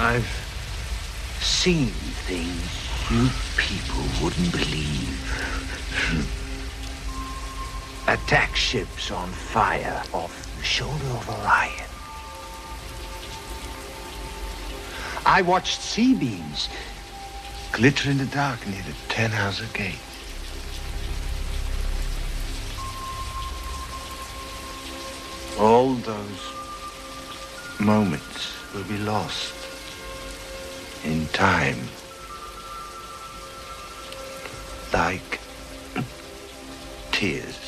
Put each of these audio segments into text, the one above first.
I've seen things you people wouldn't believe. Attack ships on fire off the shoulder of Orion. I watched sea beams glitter in the dark near the Ten Hauser Gate. All those moments will be lost in time. Like tears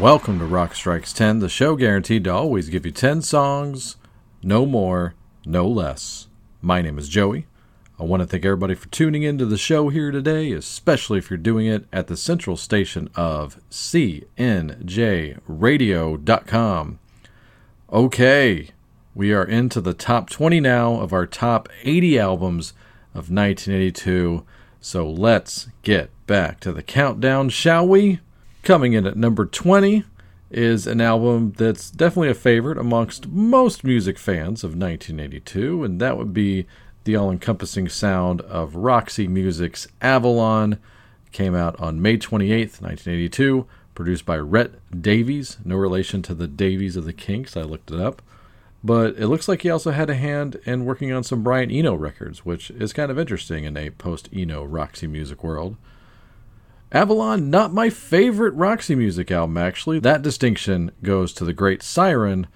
Welcome to Rock Strikes 10, the show guaranteed to always give you 10 songs, no more, no less. My name is Joey. I want to thank everybody for tuning into the show here today, especially if you're doing it at the central station of CNJRadio.com. Okay, we are into the top 20 now of our top 80 albums of 1982. So let's get back to the countdown, shall we? Coming in at number 20 is an album that's definitely a favorite amongst most music fans of 1982, and that would be the all encompassing sound of Roxy Music's Avalon. Came out on May 28th, 1982, produced by Rhett Davies, no relation to the Davies of the Kinks. I looked it up. But it looks like he also had a hand in working on some Brian Eno records, which is kind of interesting in a post Eno Roxy music world. Avalon, not my favorite Roxy music album, actually. That distinction goes to the great Siren,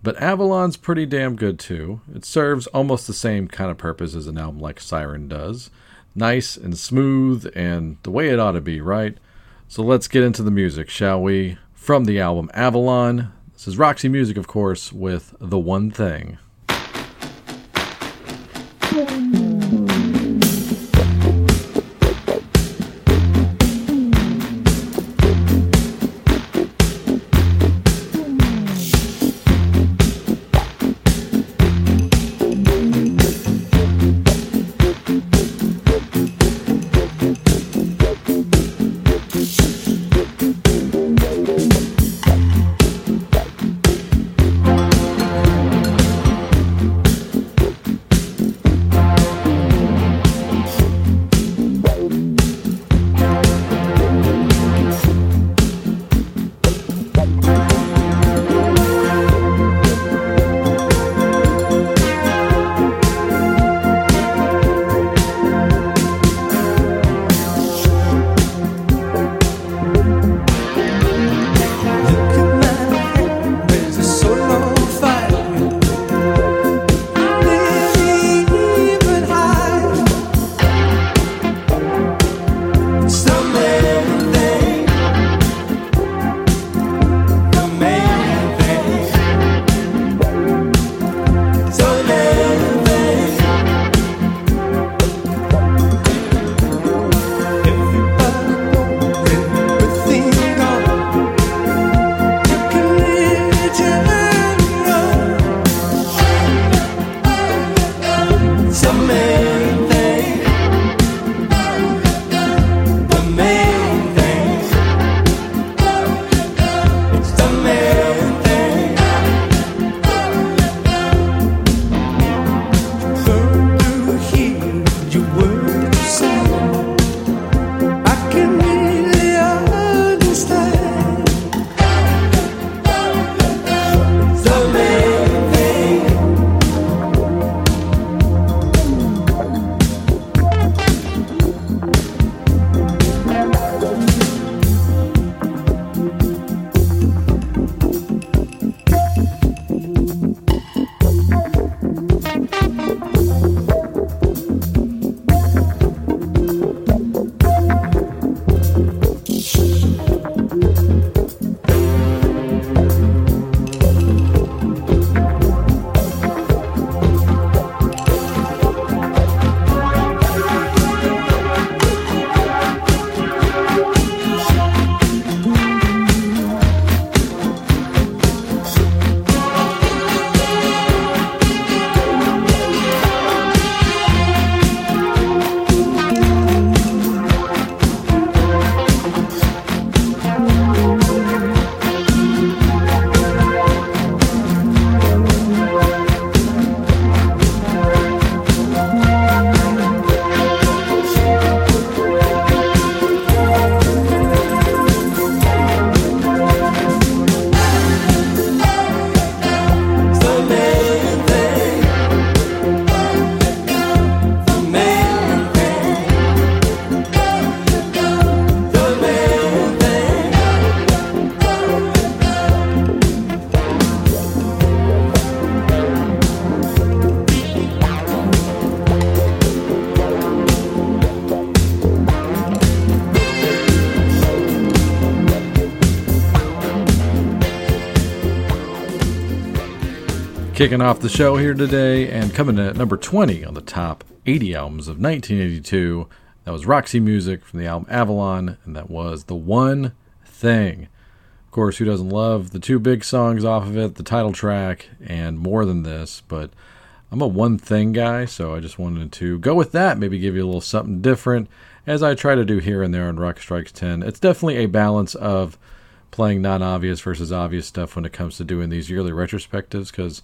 but Avalon's pretty damn good too. It serves almost the same kind of purpose as an album like Siren does. Nice and smooth and the way it ought to be, right? So let's get into the music, shall we? From the album Avalon, this is Roxy Music, of course, with The One Thing. Kicking off the show here today and coming in at number 20 on the top 80 albums of 1982. That was Roxy Music from the album Avalon, and that was The One Thing. Of course, who doesn't love the two big songs off of it, the title track, and more than this? But I'm a one thing guy, so I just wanted to go with that, maybe give you a little something different, as I try to do here and there on Rock Strikes 10. It's definitely a balance of playing non obvious versus obvious stuff when it comes to doing these yearly retrospectives, because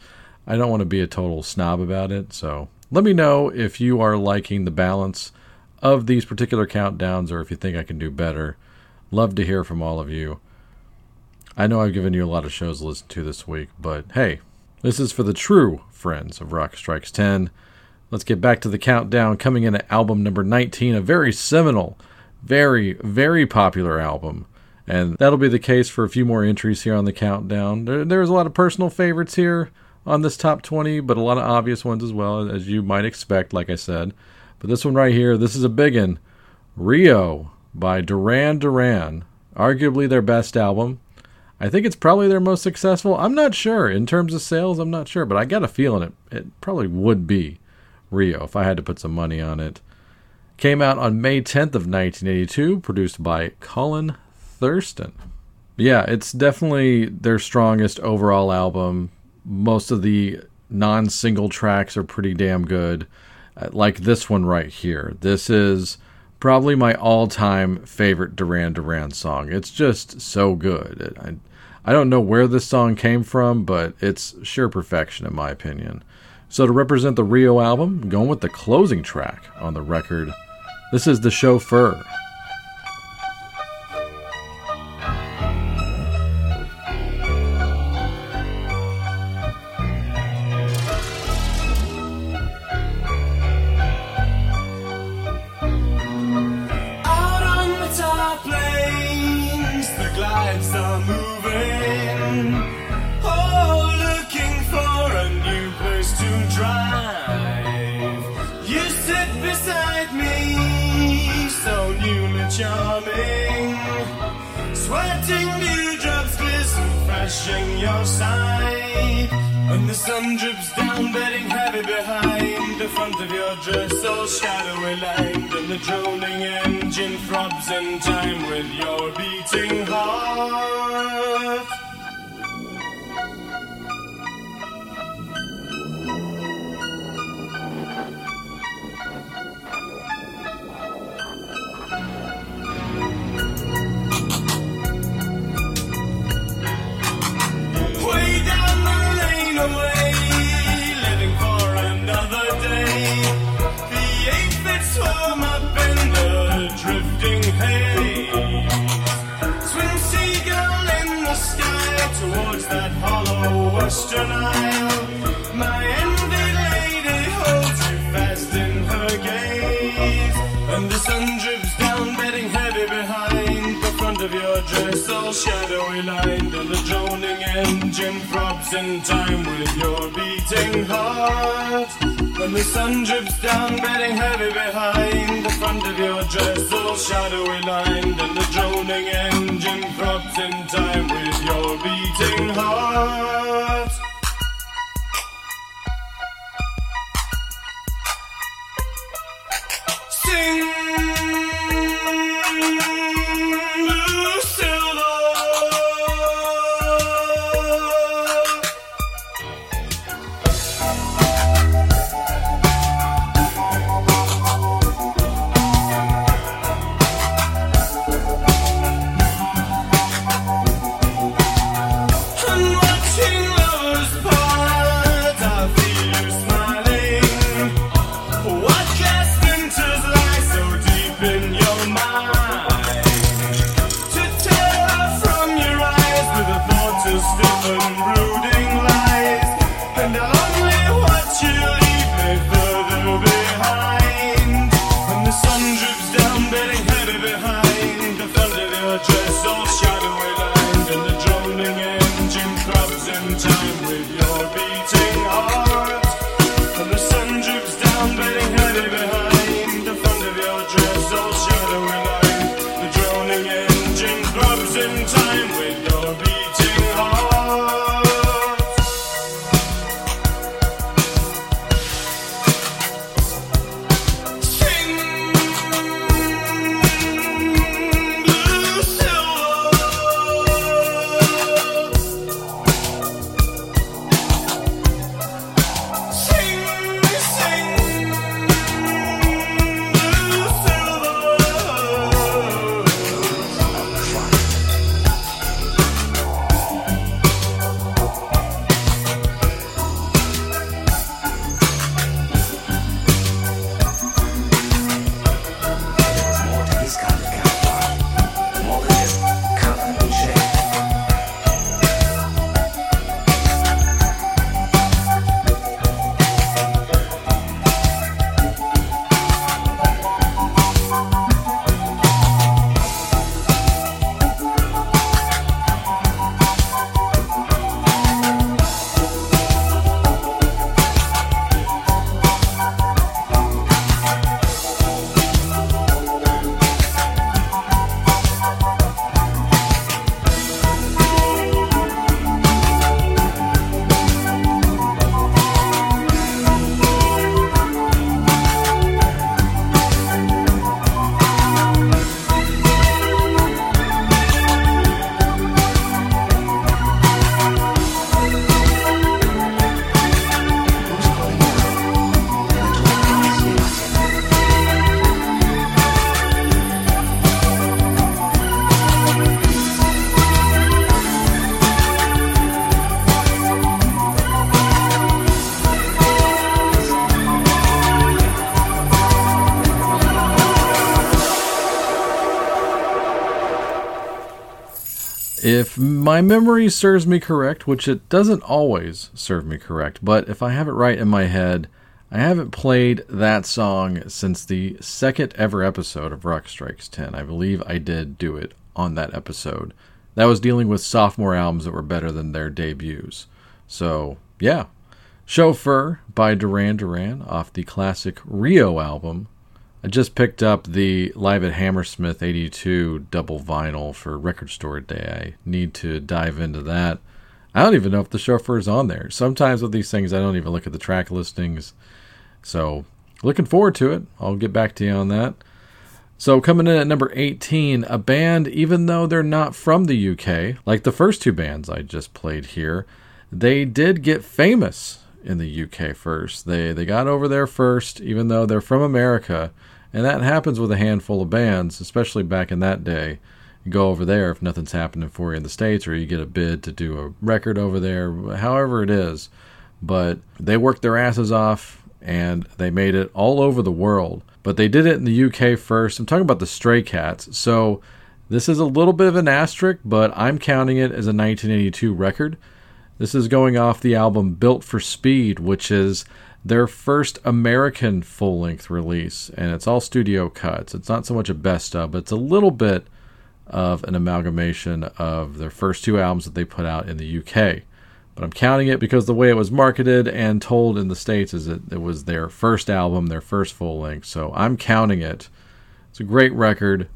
I don't want to be a total snob about it. So let me know if you are liking the balance of these particular countdowns or if you think I can do better. Love to hear from all of you. I know I've given you a lot of shows to listen to this week, but hey, this is for the true friends of Rock Strikes 10. Let's get back to the countdown. Coming in at album number 19, a very seminal, very, very popular album. And that'll be the case for a few more entries here on the countdown. There, there's a lot of personal favorites here on this top 20, but a lot of obvious ones as well, as you might expect, like I said. But this one right here, this is a big one Rio by Duran Duran, arguably their best album. I think it's probably their most successful. I'm not sure. In terms of sales, I'm not sure, but I got a feeling it, it probably would be Rio if I had to put some money on it. Came out on May 10th of 1982, produced by Colin Thurston. Yeah, it's definitely their strongest overall album most of the non single tracks are pretty damn good. Uh, like this one right here. This is probably my all time favorite Duran Duran song. It's just so good. I, I don't know where this song came from, but it's sheer perfection in my opinion. So, to represent the Rio album, going with the closing track on the record. This is The Chauffeur. Sun drips down, bedding heavy behind the front of your dress, all shadowy lined, and the droning engine throbs in time with your beating heart. Towards that hollow western Isle. My envy lady holds you fast in her gaze. And the sun drips down, bedding heavy behind the front of your dress, all shadowy lined. And the droning engine throbs in time with your beating heart. When the sun drips down, bedding heavy behind the front of your dress, all shadowy lined, and the droning engine throbs in time with your beating heart. If my memory serves me correct, which it doesn't always serve me correct, but if I have it right in my head, I haven't played that song since the second ever episode of Rock Strikes 10. I believe I did do it on that episode. That was dealing with sophomore albums that were better than their debuts. So, yeah. Chauffeur by Duran Duran off the classic Rio album. I just picked up the Live at Hammersmith 82 double vinyl for Record Store Day. I need to dive into that. I don't even know if the chauffeur is on there. Sometimes with these things, I don't even look at the track listings. So, looking forward to it. I'll get back to you on that. So, coming in at number 18, a band, even though they're not from the UK, like the first two bands I just played here, they did get famous in the UK first. They they got over there first, even though they're from America, and that happens with a handful of bands, especially back in that day. You go over there if nothing's happening for you in the states, or you get a bid to do a record over there, however it is. But they worked their asses off, and they made it all over the world. But they did it in the UK first. I'm talking about the Stray Cats. So this is a little bit of an asterisk, but I'm counting it as a 1982 record. This is going off the album Built for Speed, which is their first American full length release. And it's all studio cuts. It's not so much a best of, but it's a little bit of an amalgamation of their first two albums that they put out in the UK. But I'm counting it because the way it was marketed and told in the States is that it was their first album, their first full length. So I'm counting it. It's a great record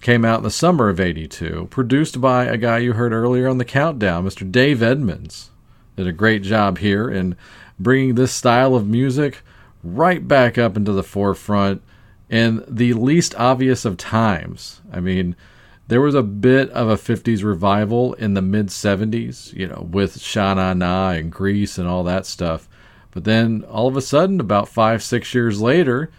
came out in the summer of 82, produced by a guy you heard earlier on the countdown, Mr. Dave Edmonds. Did a great job here in bringing this style of music right back up into the forefront in the least obvious of times. I mean, there was a bit of a 50s revival in the mid 70s, you know, with Sha Na Na and Grease and all that stuff. But then all of a sudden, about five, six years later,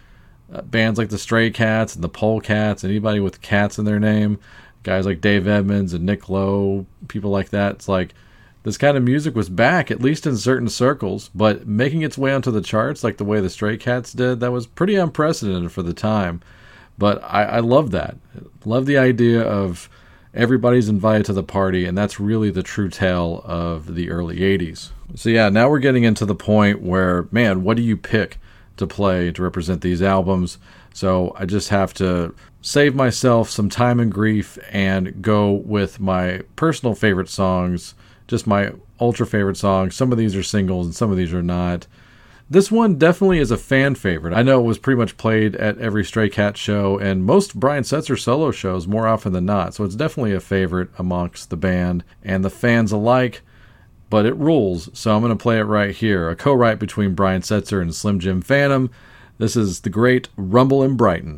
uh, bands like the Stray Cats and the Pole Cats, anybody with cats in their name, guys like Dave Edmunds and Nick Lowe, people like that. It's like this kind of music was back, at least in certain circles, but making its way onto the charts like the way the Stray Cats did, that was pretty unprecedented for the time. But I, I love that. Love the idea of everybody's invited to the party, and that's really the true tale of the early 80s. So, yeah, now we're getting into the point where, man, what do you pick? to play to represent these albums. So I just have to save myself some time and grief and go with my personal favorite songs, just my ultra favorite songs. Some of these are singles and some of these are not. This one definitely is a fan favorite. I know it was pretty much played at every Stray Cat show and most Brian Setzer solo shows more often than not. So it's definitely a favorite amongst the band and the fans alike but it rules, so I'm going to play it right here. A co write between Brian Setzer and Slim Jim Phantom. This is The Great Rumble in Brighton.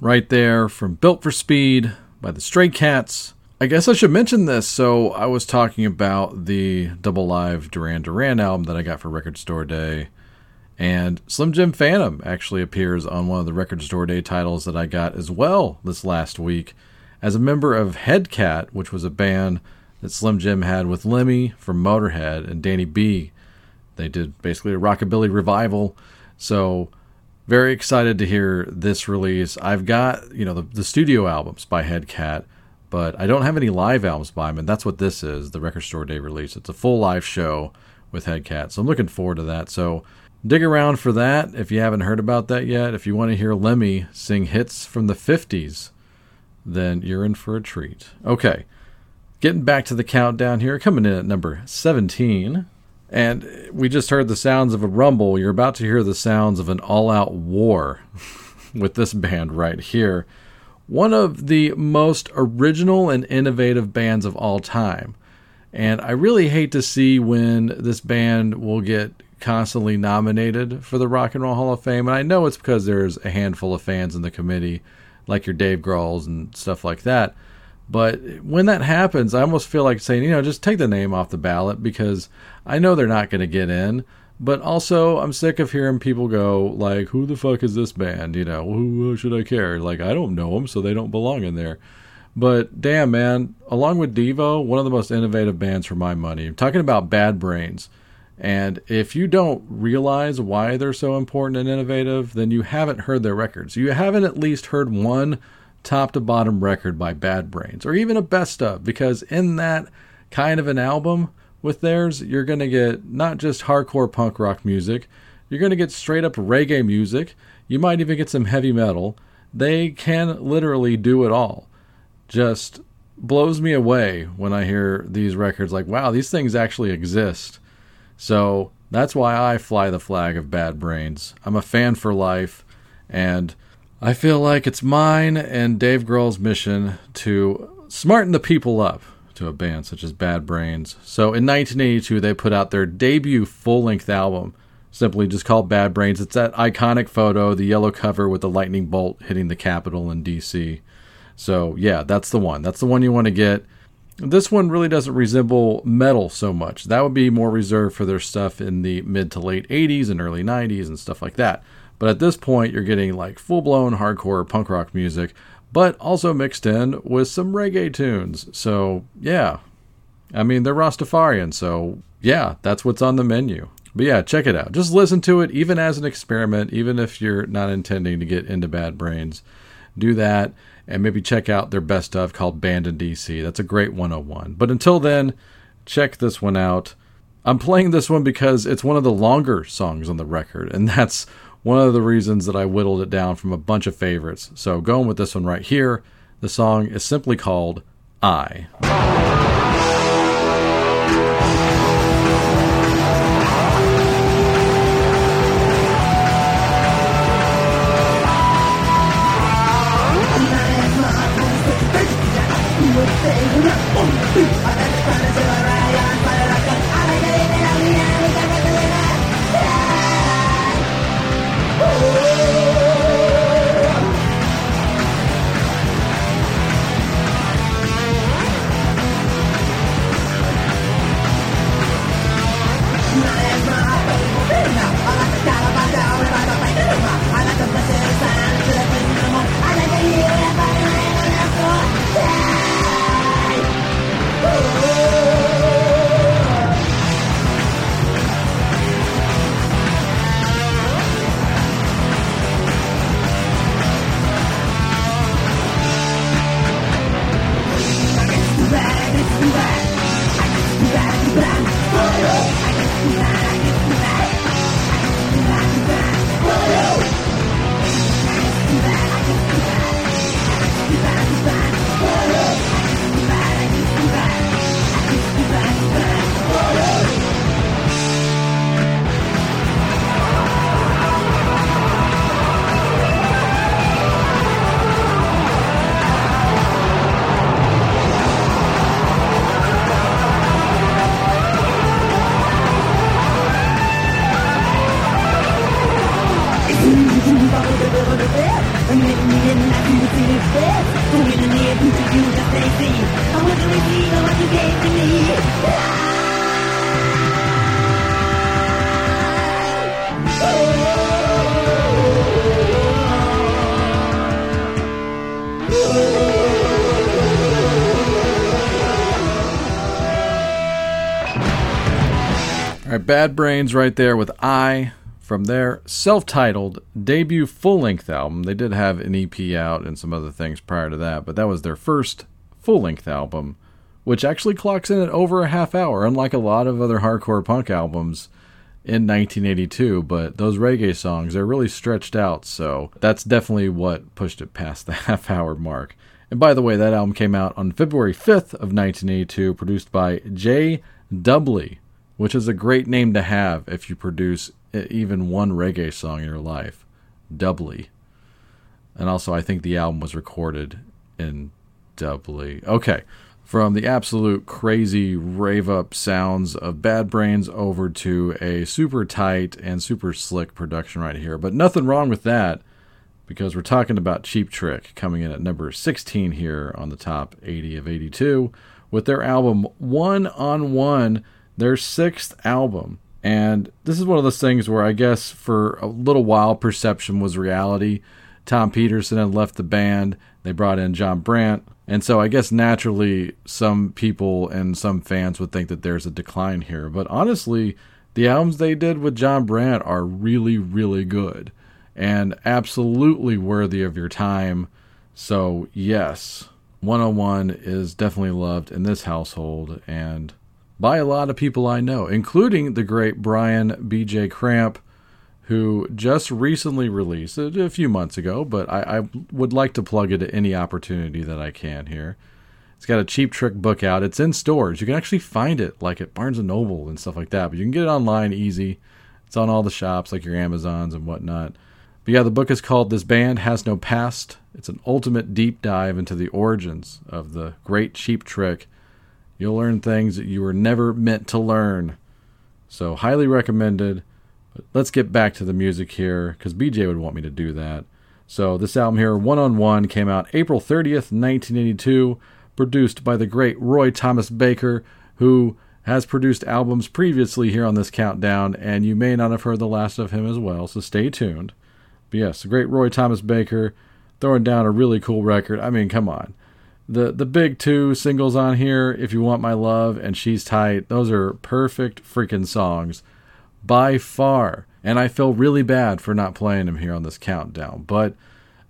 Right there from Built for Speed by the Stray Cats. I guess I should mention this. So, I was talking about the double live Duran Duran album that I got for Record Store Day. And Slim Jim Phantom actually appears on one of the Record Store Day titles that I got as well this last week as a member of Headcat, which was a band that Slim Jim had with Lemmy from Motorhead and Danny B. They did basically a rockabilly revival. So, very excited to hear this release. I've got, you know, the, the studio albums by Headcat, but I don't have any live albums by him, and that's what this is, the Record Store Day release. It's a full live show with Headcat, so I'm looking forward to that. So dig around for that if you haven't heard about that yet. If you want to hear Lemmy sing hits from the 50s, then you're in for a treat. Okay, getting back to the countdown here, coming in at number 17. And we just heard the sounds of a rumble. You're about to hear the sounds of an all out war with this band right here. One of the most original and innovative bands of all time. And I really hate to see when this band will get constantly nominated for the Rock and Roll Hall of Fame. And I know it's because there's a handful of fans in the committee, like your Dave Grohls and stuff like that. But when that happens, I almost feel like saying, you know, just take the name off the ballot because I know they're not going to get in. But also, I'm sick of hearing people go like, "Who the fuck is this band?" You know, who, should I care? Like, I don't know them, so they don't belong in there. But damn, man, along with Devo, one of the most innovative bands for my money. I'm talking about Bad Brains. And if you don't realize why they're so important and innovative, then you haven't heard their records. You haven't at least heard one top to bottom record by Bad Brains, or even a best of, because in that kind of an album with theirs, you're going to get not just hardcore punk rock music, you're going to get straight up reggae music, you might even get some heavy metal. They can literally do it all. Just blows me away when I hear these records like, wow, these things actually exist. So that's why I fly the flag of Bad Brains. I'm a fan for life, and I feel like it's mine and Dave Grohl's mission to smarten the people up to a band such as Bad Brains. So in 1982, they put out their debut full length album, simply just called Bad Brains. It's that iconic photo, the yellow cover with the lightning bolt hitting the Capitol in DC. So yeah, that's the one. That's the one you want to get. This one really doesn't resemble metal so much. That would be more reserved for their stuff in the mid to late 80s and early 90s and stuff like that. But at this point, you're getting like full blown hardcore punk rock music, but also mixed in with some reggae tunes. So, yeah. I mean, they're Rastafarian, so yeah, that's what's on the menu. But yeah, check it out. Just listen to it, even as an experiment, even if you're not intending to get into Bad Brains. Do that and maybe check out their best of called Band in DC. That's a great 101. But until then, check this one out. I'm playing this one because it's one of the longer songs on the record, and that's one of the reasons that I whittled it down from a bunch of favorites. So, going with this one right here, the song is simply called I. Bad Brains right there with I from their self titled debut full length album. They did have an EP out and some other things prior to that, but that was their first full length album, which actually clocks in at over a half hour, unlike a lot of other hardcore punk albums in 1982. But those reggae songs, they're really stretched out, so that's definitely what pushed it past the half hour mark. And by the way, that album came out on February 5th of 1982, produced by Jay Dubbley, which is a great name to have if you produce even one reggae song in your life. doubly. And also, I think the album was recorded in doubly. Okay. From the absolute crazy rave up sounds of Bad Brains over to a super tight and super slick production right here. But nothing wrong with that because we're talking about Cheap Trick coming in at number 16 here on the top 80 of 82 with their album One on One, their sixth album. And this is one of those things where I guess for a little while perception was reality. Tom Peterson had left the band. They brought in John Brandt. And so I guess naturally some people and some fans would think that there's a decline here. But honestly, the albums they did with John Brandt are really, really good and absolutely worthy of your time. So, yes, 101 is definitely loved in this household. And by a lot of people I know, including the great Brian B.J. Cramp, who just recently released it a few months ago, but I, I, would like to plug it at any opportunity that I can here. It's got a cheap trick book out. It's in stores. You can actually find it like at Barnes and Noble and stuff like that, but you can get it online easy. It's on all the shops like your Amazons and whatnot. But yeah, the book is called This Band Has No Past. It's an ultimate deep dive into the origins of the great cheap trick You'll learn things that you were never meant to learn. So, highly recommended. But let's get back to the music here because BJ would want me to do that. So, this album here, One on One, came out April 30th, 1982, produced by the great Roy Thomas Baker, who has produced albums previously here on this countdown, and you may not have heard the last of him as well, so stay tuned. But yes, the great Roy Thomas Baker throwing down a really cool record. I mean, come on the the big two singles on here, "If You Want My Love" and "She's Tight," those are perfect freaking songs by far. And I feel really bad for not playing them here on this countdown. But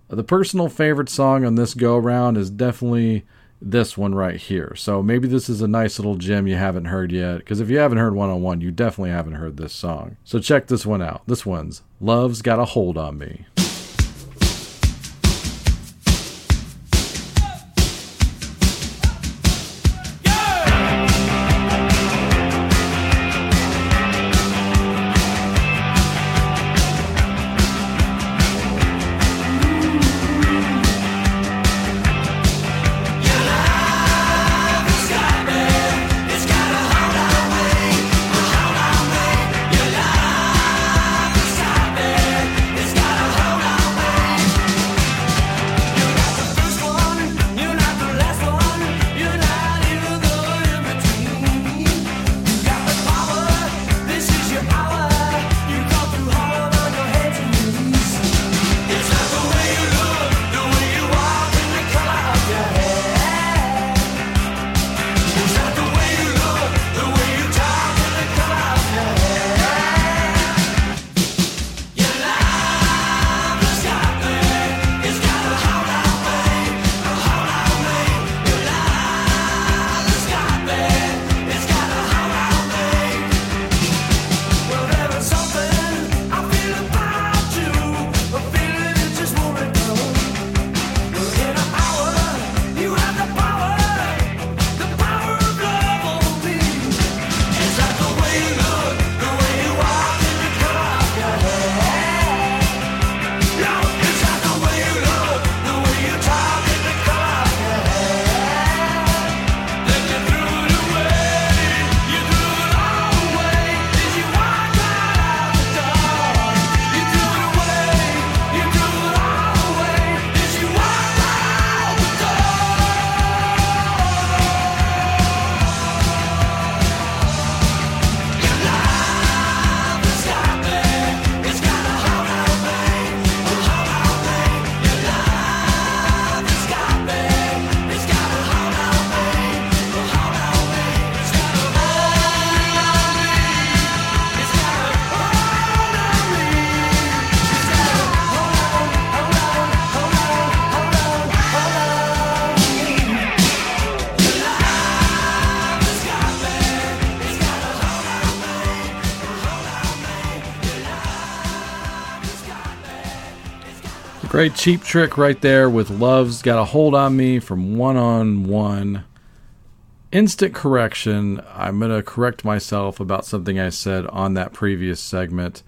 the personal favorite song on this go round is definitely this one right here. So maybe this is a nice little gem you haven't heard yet. Because if you haven't heard one on one, you definitely haven't heard this song. So check this one out. This one's Love's Got a Hold on Me. Great cheap trick right there with Love's Got a Hold on Me from One on One. Instant correction. I'm going to correct myself about something I said on that previous segment.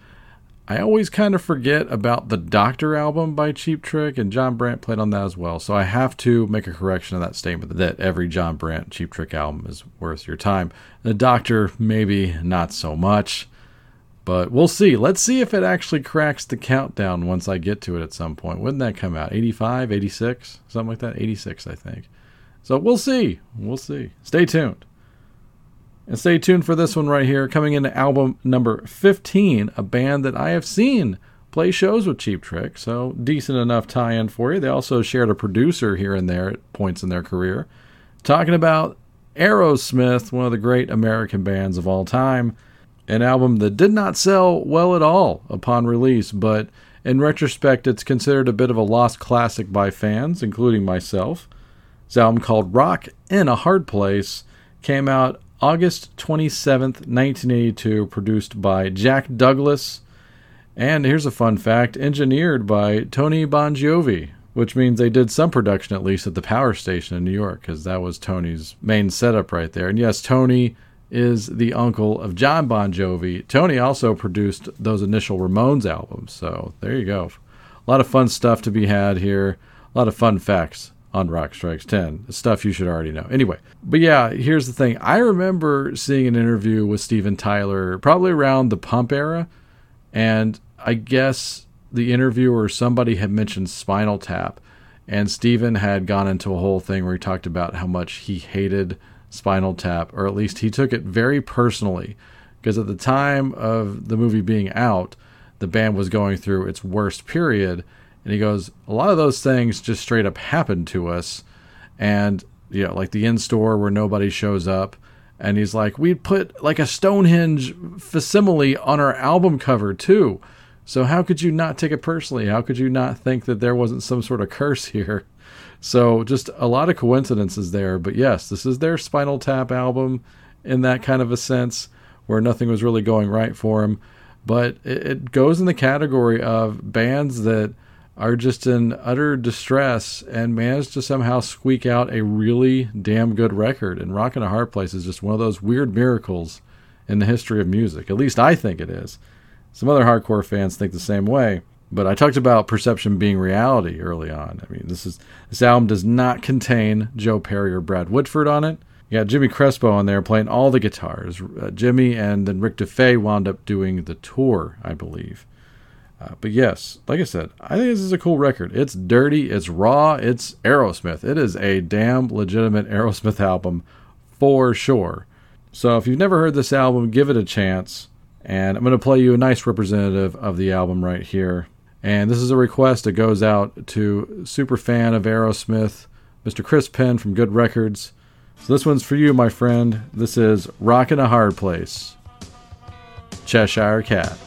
I always kind of forget about the Doctor album by Cheap Trick, and Jon Brant played on that as well. So I have to make a correction of that statement that every Jon Brant Cheap Trick album is worth your time. The Doctor, maybe not so much. But we'll see. Let's see if it actually cracks the countdown once I get to it at some point. Wouldn't that come out? 85, 86, something like that? 86, I think. So we'll see. We'll see. Stay tuned. And stay tuned for this one right here. Coming into album number 15, a band that I have seen play shows with Cheap Trick. So decent enough tie in for you. They also shared a producer here and there at points in their career. Talking about Aerosmith, one of the great American bands of all time an album that did not sell well at all upon release, but in retrospect, it's considered a bit of a lost classic by fans, including myself. This album called Rock in a Hard Place came out August 27th, 1982, produced by Jack Douglas. And here's a fun fact engineered by Tony Bongiovi, which means they did some production at least at the power station in New York, because that was Tony's main setup right there. And yes, Tony is the uncle of Jon Bon Jovi. Tony also produced those initial Ramones albums. So there you go. A lot of fun stuff to be had here. A lot of fun facts on Rock Strikes 10. Stuff you should already know. Anyway, but yeah, here's the thing. I remember seeing an interview with Steven Tyler probably around the Pump era. And I guess the interviewer, somebody had mentioned Spinal Tap. And Steven had gone into a whole thing where he talked about how much he hated Spinal Tap, or at least he took it very personally, because at the time of the movie being out, the band was going through its worst period. And he goes, a lot of those things just straight up happened to us. And, you know, like the in store where nobody shows up. And he's like, we'd put like a Stonehenge facsimile on our album cover too. So how could you not take it personally? How could you not think that there wasn't some sort of curse here? So just a lot of coincidences there. But yes, this is their Spinal Tap album in that kind of a sense where nothing was really going right for him. But it, it goes in the category of bands that are just in utter distress and manage to somehow squeak out a really damn good record. And Rock in a Hard Place is just one of those weird miracles in the history of music. At least I think it is. Some other hardcore fans think the same way. But I talked about perception being reality early on. I mean, this is this album does not contain Joe Perry or Brad Whitford on it. You got Jimmy Crespo on there playing all the guitars. Uh, Jimmy and then Rick Dufay wound up doing the tour, I believe. Uh, but yes, like I said, I think this is a cool record. It's dirty, it's raw, it's Aerosmith. It is a damn legitimate Aerosmith album for sure. So if you've never heard this album, give it a chance. And I'm going to play you a nice representative of the album right here. And this is a request that goes out to super fan of Aerosmith, Mr. Chris Penn from Good Records. So this one's for you, my friend. This is Rock in a Hard Place. Cheshire Cat.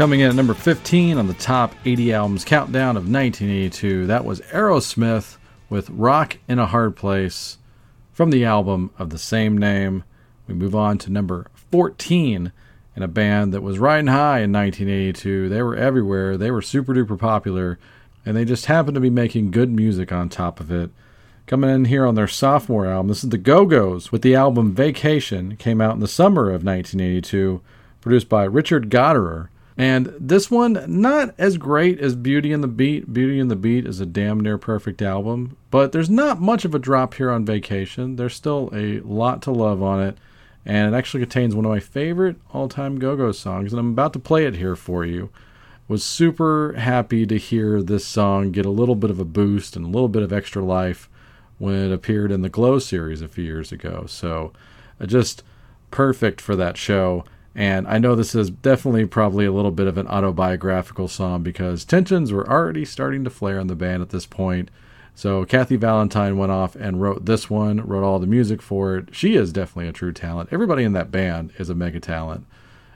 Coming in at number 15 on the top 80 albums countdown of 1982, that was Aerosmith with Rock in a Hard Place from the album of the same name. We move on to number 14 in a band that was riding high in 1982. They were everywhere, they were super duper popular, and they just happened to be making good music on top of it. Coming in here on their sophomore album, this is the Go Go's with the album Vacation, came out in the summer of 1982, produced by Richard Gottehrer. And this one, not as great as Beauty and the Beat. Beauty and the Beat is a damn near perfect album, but there's not much of a drop here on Vacation. There's still a lot to love on it, and it actually contains one of my favorite all time Go Go songs, and I'm about to play it here for you. Was super happy to hear this song get a little bit of a boost and a little bit of extra life when it appeared in the Glow series a few years ago. So, uh, just perfect for that show. And I know this is definitely probably a little bit of an autobiographical song because tensions were already starting to flare in the band at this point. So Kathy Valentine went off and wrote this one, wrote all the music for it. She is definitely a true talent. Everybody in that band is a mega talent.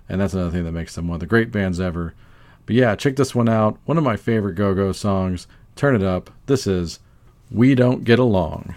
And that's another thing that makes them one of the great bands ever. But yeah, check this one out. One of my favorite go go songs. Turn it up. This is We Don't Get Along.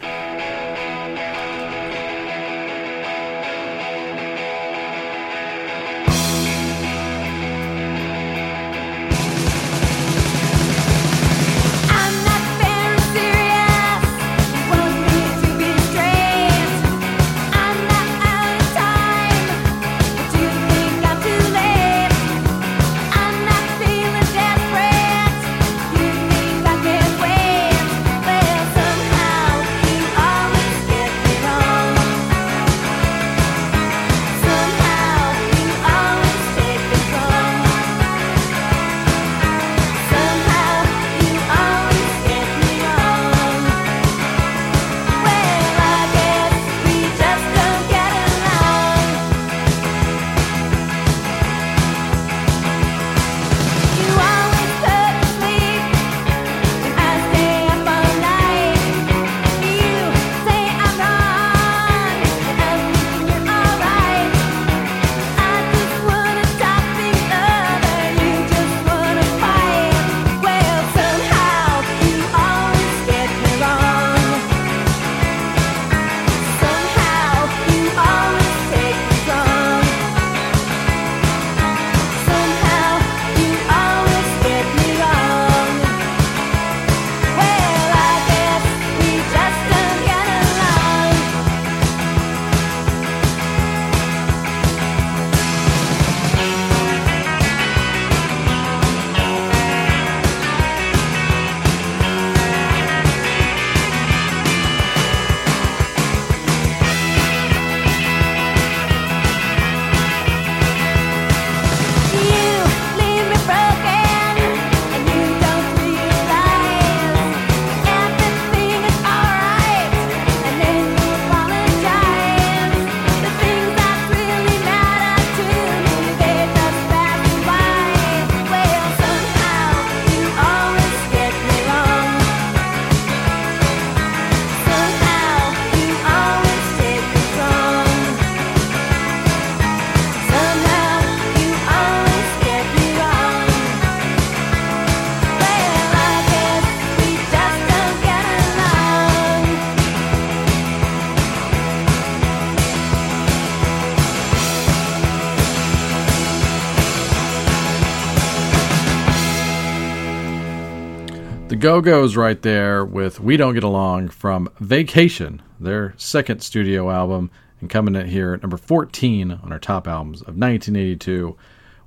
Go Go's right there with We Don't Get Along from Vacation, their second studio album, and coming in here at number 14 on our top albums of 1982.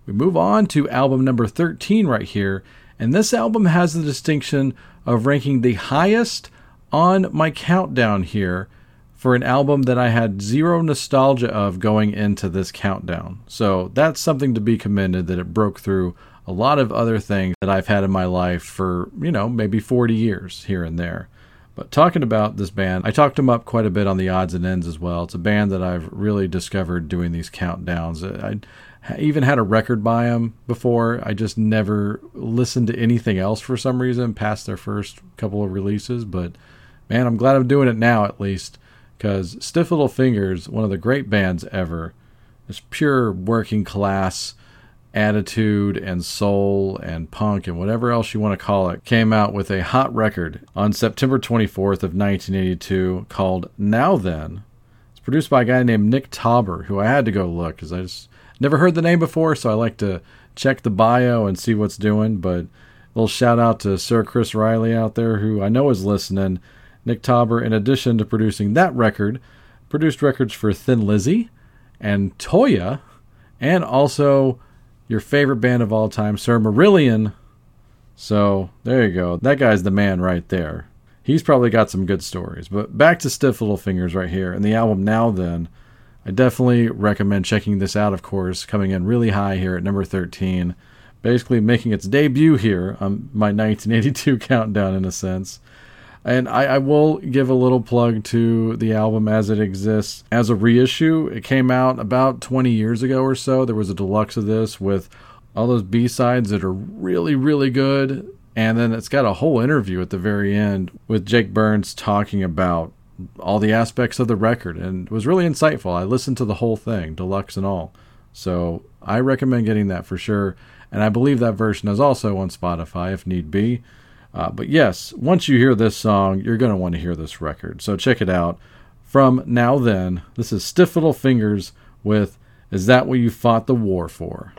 We move on to album number 13 right here, and this album has the distinction of ranking the highest on my countdown here for an album that I had zero nostalgia of going into this countdown. So that's something to be commended that it broke through a lot of other things that I've had in my life for, you know, maybe 40 years here and there. But talking about this band, I talked them up quite a bit on the odds and ends as well. It's a band that I've really discovered doing these countdowns. I even had a record by them before. I just never listened to anything else for some reason past their first couple of releases. But man, I'm glad I'm doing it now at least because Stiff Little Fingers, one of the great bands ever, is pure working class attitude and soul and punk and whatever else you want to call it, came out with a hot record on September 24th of 1982 called Now Then. It's produced by a guy named Nick Tauber, who I had to go look because I just never heard the name before, so I like to check the bio and see what's doing. But a little shout out to Sir Chris Riley out there, who I know is listening. Nick Tauber, in addition to producing that record, produced records for Thin Lizzy and Toyah, and also your favorite band of all time, Sir Marillion. So there you go. That guy's the man right there. He's probably got some good stories. But back to Stiff Little Fingers right here. And the album Now Then, I definitely recommend checking this out, of course, coming in really high here at number 13. Basically making its debut here on my 1982 countdown, in a sense. And I, I, will give a little plug to the album as it exists as a reissue. It came out about 20 years ago or so. There was a deluxe of this with all those B sides that are really, really good. And then it's got a whole interview at the very end with Jake Burns talking about all the aspects of the record. And it was really insightful. I listened to the whole thing, deluxe and all. So I recommend getting that for sure. And I believe that version is also on Spotify if need be. Uh, but yes, once you hear this song, you're going to want to hear this record. So check it out. From Now Then, this is Stiff Little Fingers with Is That What You Fought the War For?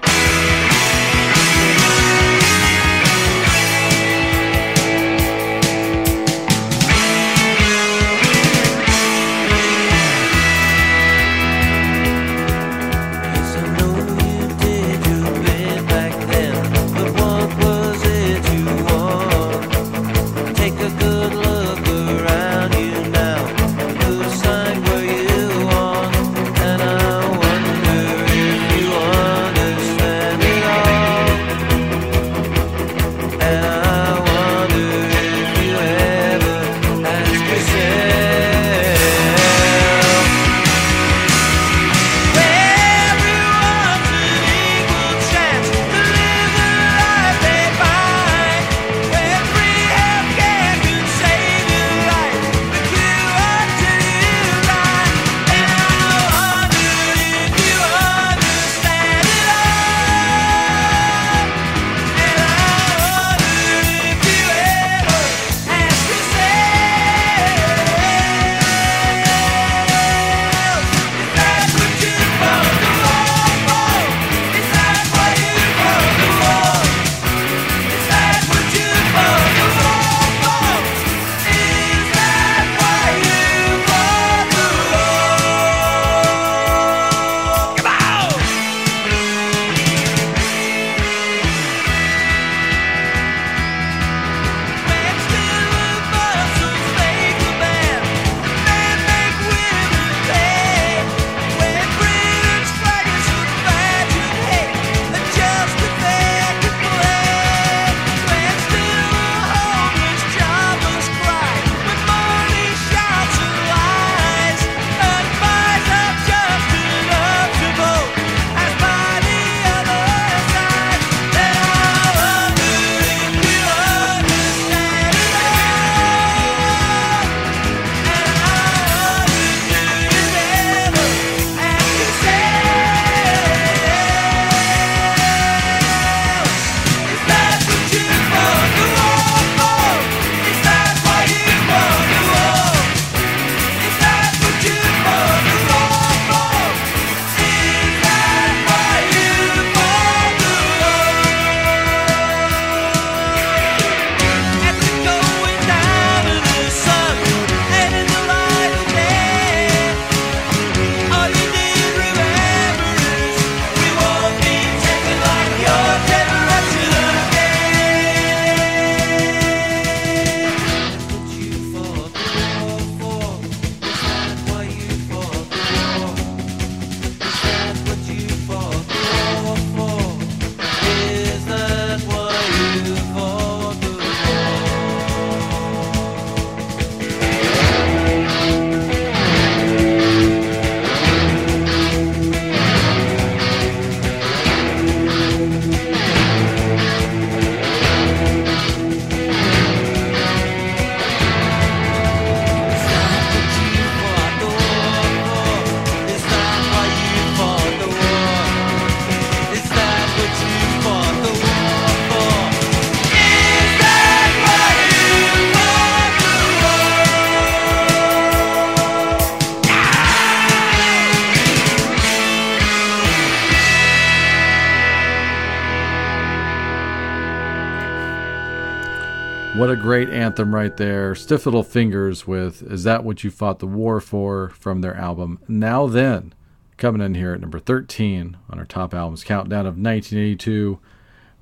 What a great anthem right there. Stiff Little Fingers with Is That What You Fought the War For from their album Now Then. Coming in here at number 13 on our top albums countdown of 1982.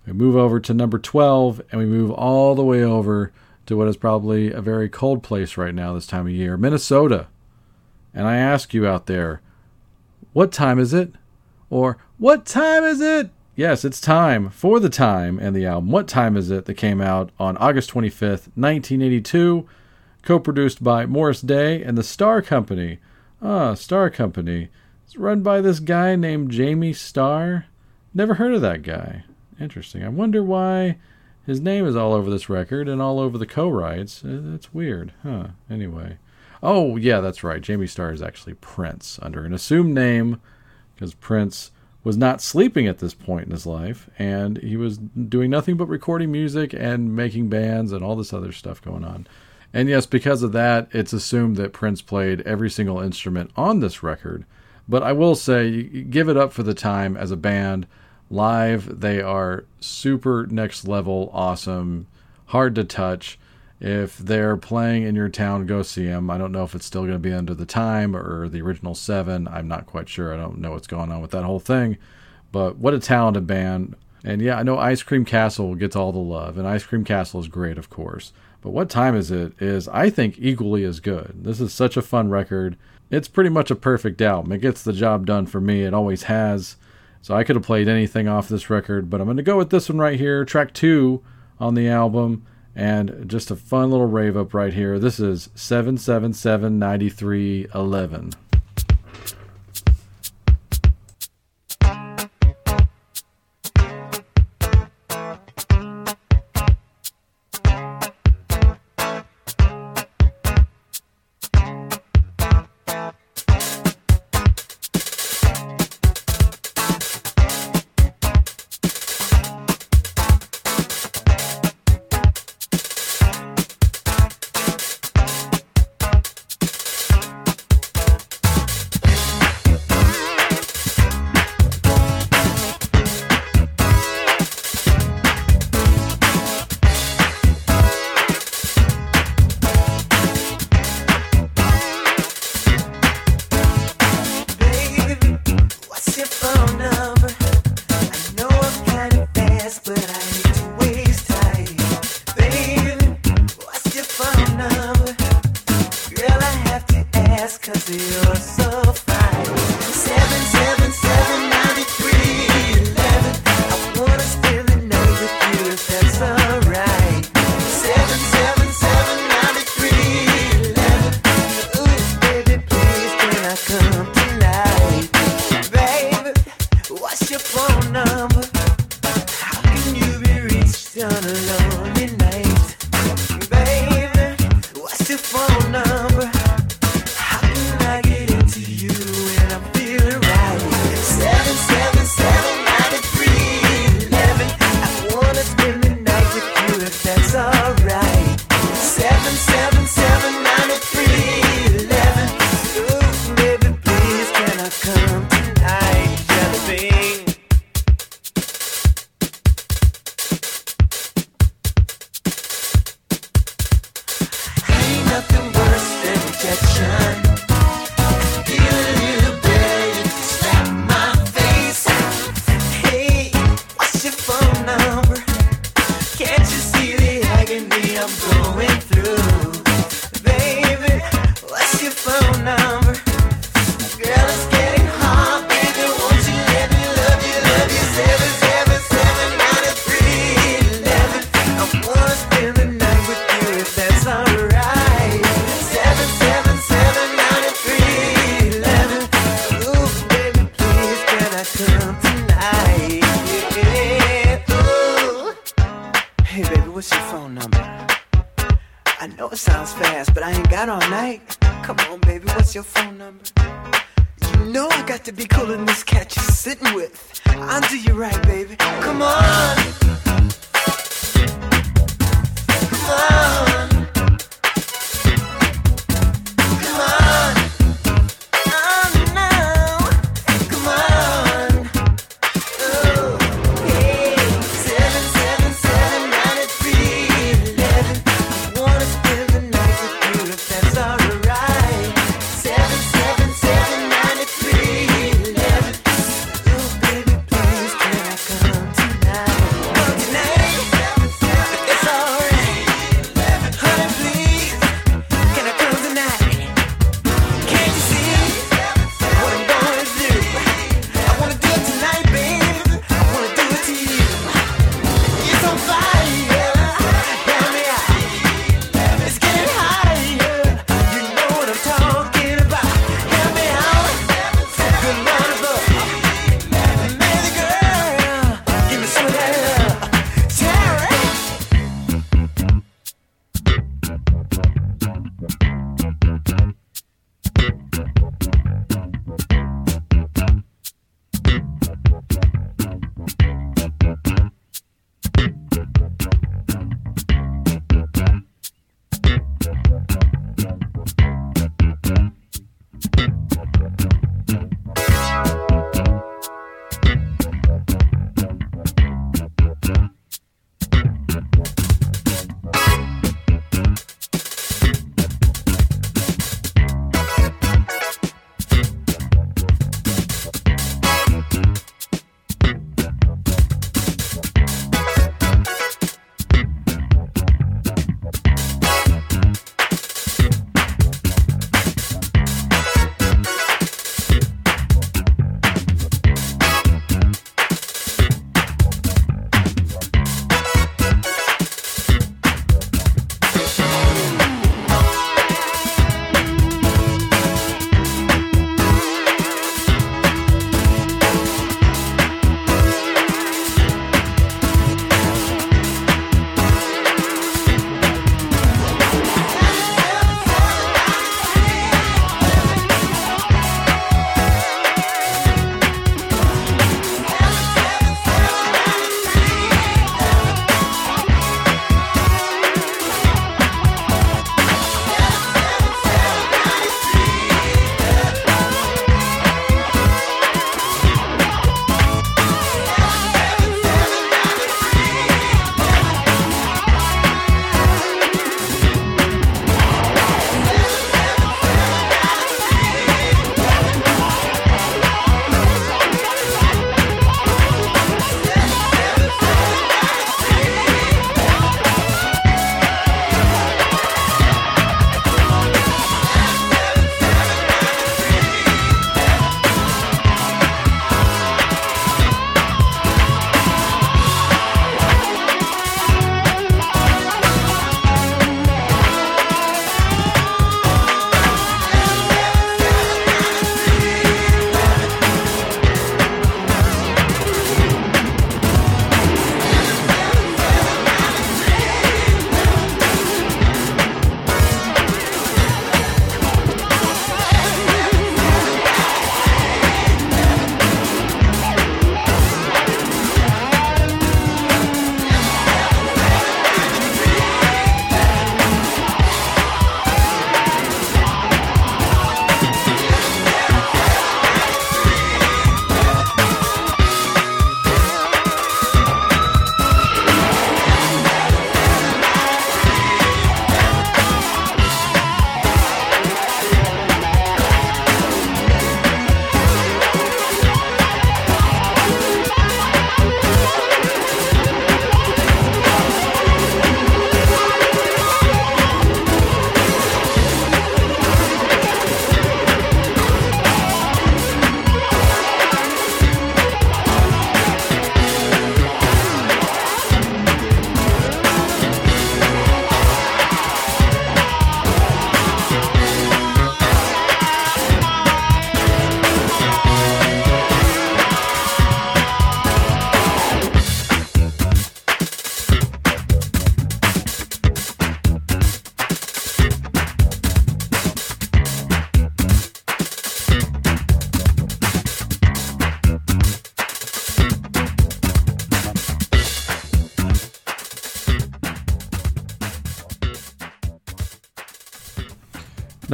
We move over to number 12 and we move all the way over to what is probably a very cold place right now this time of year, Minnesota. And I ask you out there, what time is it? Or what time is it? Yes, it's time for the time and the album. What time is it that came out on August 25th, 1982, co-produced by Morris Day and the Starr Company. Ah, Starr Company. It's run by this guy named Jamie Starr. Never heard of that guy. Interesting. I wonder why his name is all over this record and all over the co-writes. Uh, That's weird, huh? Anyway. Oh, yeah, that's right. Jamie Starr is actually Prince under an assumed name because Prince was not sleeping at this point in his life and he was doing nothing but recording music and making bands and all this other stuff going on. And yes, because of that, it's assumed that Prince played every single instrument on this record. But I will say, give it up for the time as a band. Live, they are super next level awesome, hard to touch. If they're playing in your town, go see them. I don't know if it's still going to be under the time or the original seven. I'm not quite sure. I don't know what's going on with that whole thing. But what a talented band. And yeah, I know Ice Cream Castle gets all the love, and Ice Cream Castle is great, of course. But what time is it is, I think, equally as good. This is such a fun record. It's pretty much a perfect album. It gets the job done for me. It always has. So I could have played anything off this record, but I'm going to go with this one right here, track two on the album, and just a fun little rave up right here. This is 777 9311.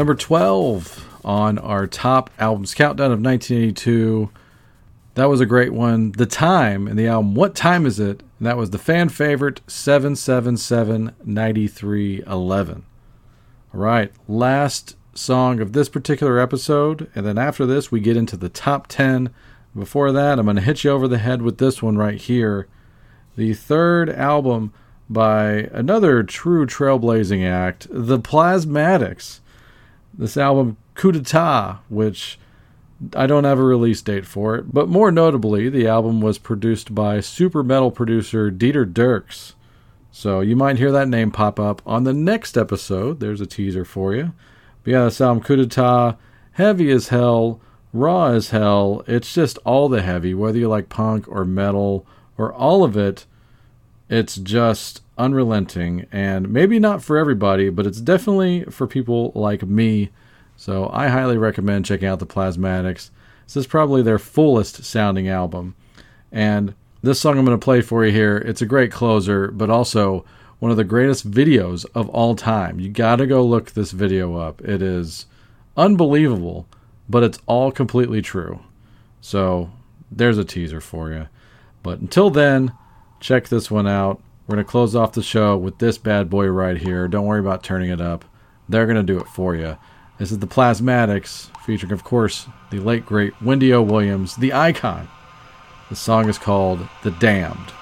Number 12 on our top albums countdown of 1982. That was a great one. The time in the album, What Time Is It? And that was the fan favorite 777 9311. All right, last song of this particular episode. And then after this, we get into the top 10. Before that, I'm going to hit you over the head with this one right here. The third album by another true trailblazing act, The Plasmatics. This album, Coup d'etat, which I don't have a release date for it, but more notably, the album was produced by super metal producer Dieter Dierks. So you might hear that name pop up on the next episode. There's a teaser for you. But yeah, this album, Coup d'etat, heavy as hell, raw as hell. It's just all the heavy, whether you like punk or metal or all of it. It's just unrelenting and maybe not for everybody, but it's definitely for people like me. So I highly recommend checking out the Plasmatics. This is probably their fullest sounding album. And this song I'm going to play for you here, it's a great closer, but also one of the greatest videos of all time. You got to go look this video up. It is unbelievable, but it's all completely true. So there's a teaser for you. But until then, check this one out. We're going to close off the show with this bad boy right here. Don't worry about turning it up. They're going to do it for you. This is the Plasmatics, featuring, of course, the late great Wendy O. Williams, the icon. The song is called The Damned.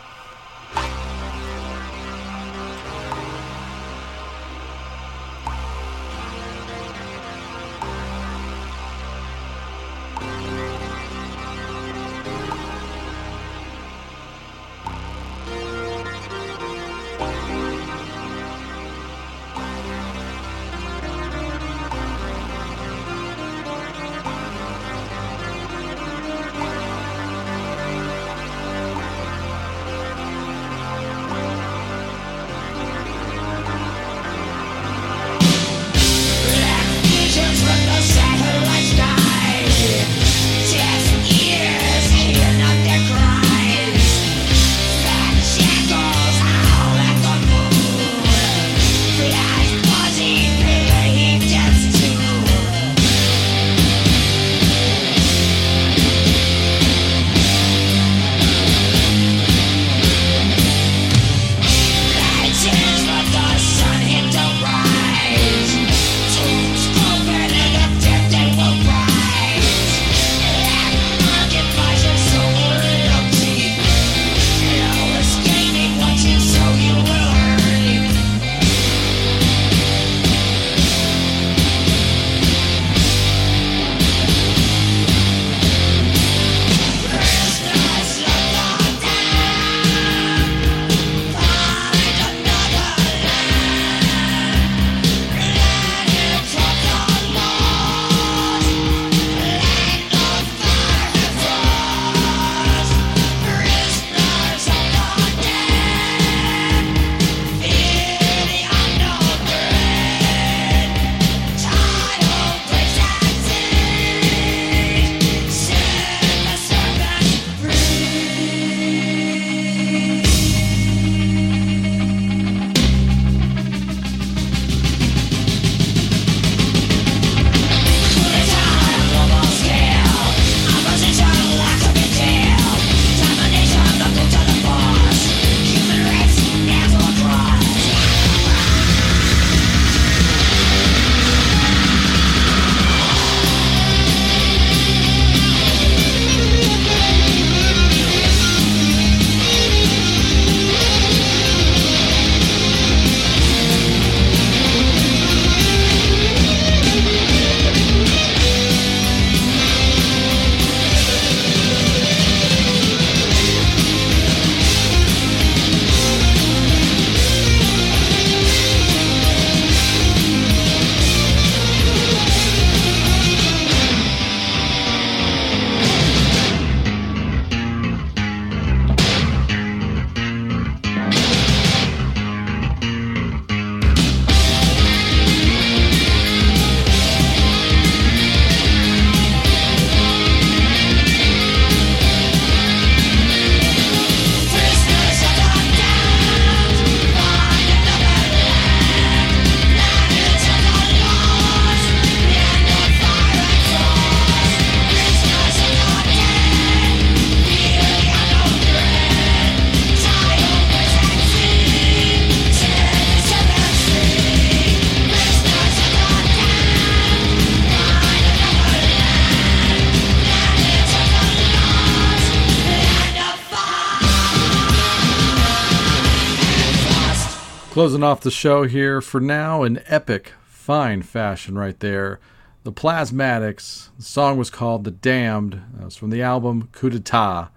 Closing off the show here for now, an epic, fine fashion right there. The Plasmatics. The song was called The Damned. That was from the album Coup d'etat,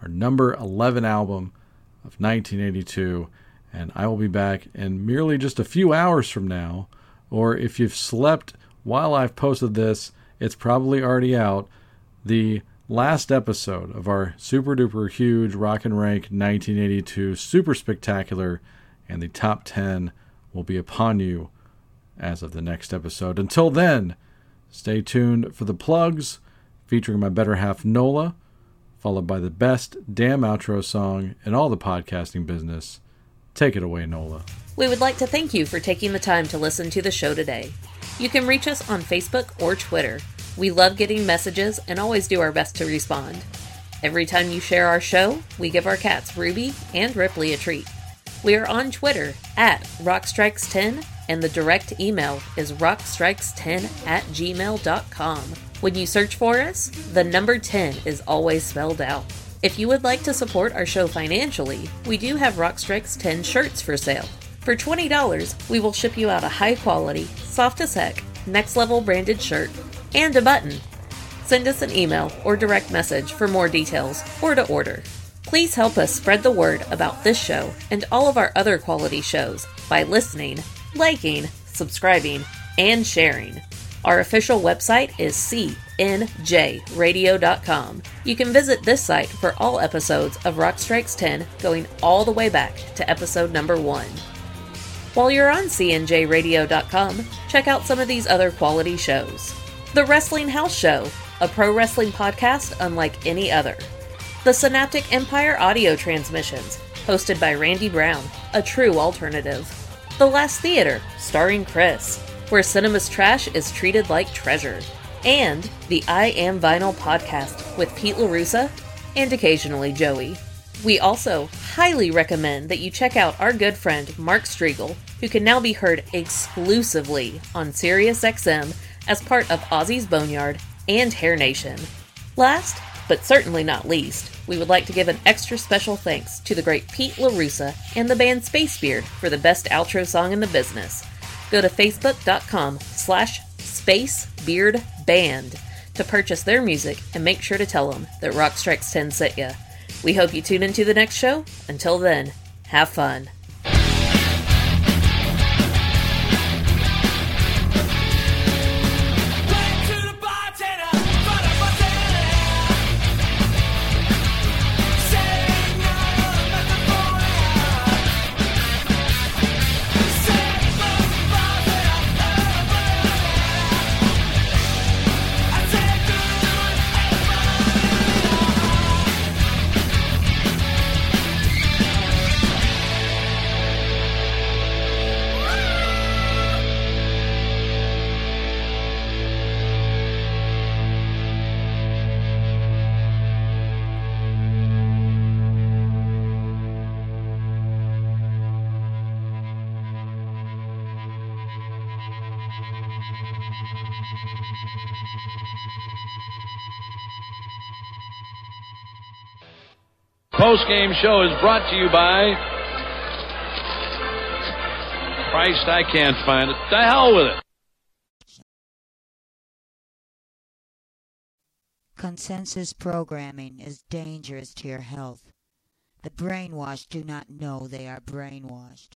our number 11 album of 1982. And I will be back in merely just a few hours from now. Or if you've slept while I've posted this, it's probably already out. The last episode of our super duper huge Rock and Rank 1982 Super Spectacular and the top 10 will be upon you as of the next episode. Until then, stay tuned for the plugs featuring my better half Nola, followed by the best damn outro song in all the podcasting business. Take it away, Nola. We would like to thank you for taking the time to listen to the show today. You can reach us on Facebook or Twitter. We love getting messages and always do our best to respond. Every time you share our show, we give our cats Ruby and Ripley a treat. We are on Twitter at Rockstrikes10 and the direct email is rockstrikes10 at gmail.com. When you search for us, the number 10 is always spelled out. If you would like to support our show financially, we do have Rockstrikes 10 shirts for sale. For $20, we will ship you out a high quality, soft as heck, next level branded shirt and a button. Send us an email or direct message for more details or to order. Please help us spread the word about this show and all of our other quality shows by listening, liking, subscribing, and sharing. Our official website is cnjradio.com. You can visit this site for all episodes of Rock Strikes 10 going all the way back to episode number 1. While you're on cnjradio.com, check out some of these other quality shows. The Wrestling House Show, a pro wrestling podcast unlike any other. The Synaptic Empire audio transmissions, hosted by Randy Brown, a true alternative. The Last Theater, starring Chris, where cinema's trash is treated like treasure. And the I Am Vinyl podcast with Pete LaRussa and occasionally Joey. We also highly recommend that you check out our good friend Mark Strigl, who can now be heard exclusively on SiriusXM as part of Ozzy's Boneyard and Hair Nation. Last, but certainly not least, we would like to give an extra special thanks to the great Pete LaRussa and the band Spacebeard for the best outro song in the business. Go to facebook.com slash spacebeardband to purchase their music and make sure to tell them that Rock Strikes 10 sent ya. We hope you tune into the next show. Until then, have fun. Post game show is brought to you by. Christ, I can't find it. The hell with it. Consensus programming is dangerous to your health. The brainwashed do not know they are brainwashed.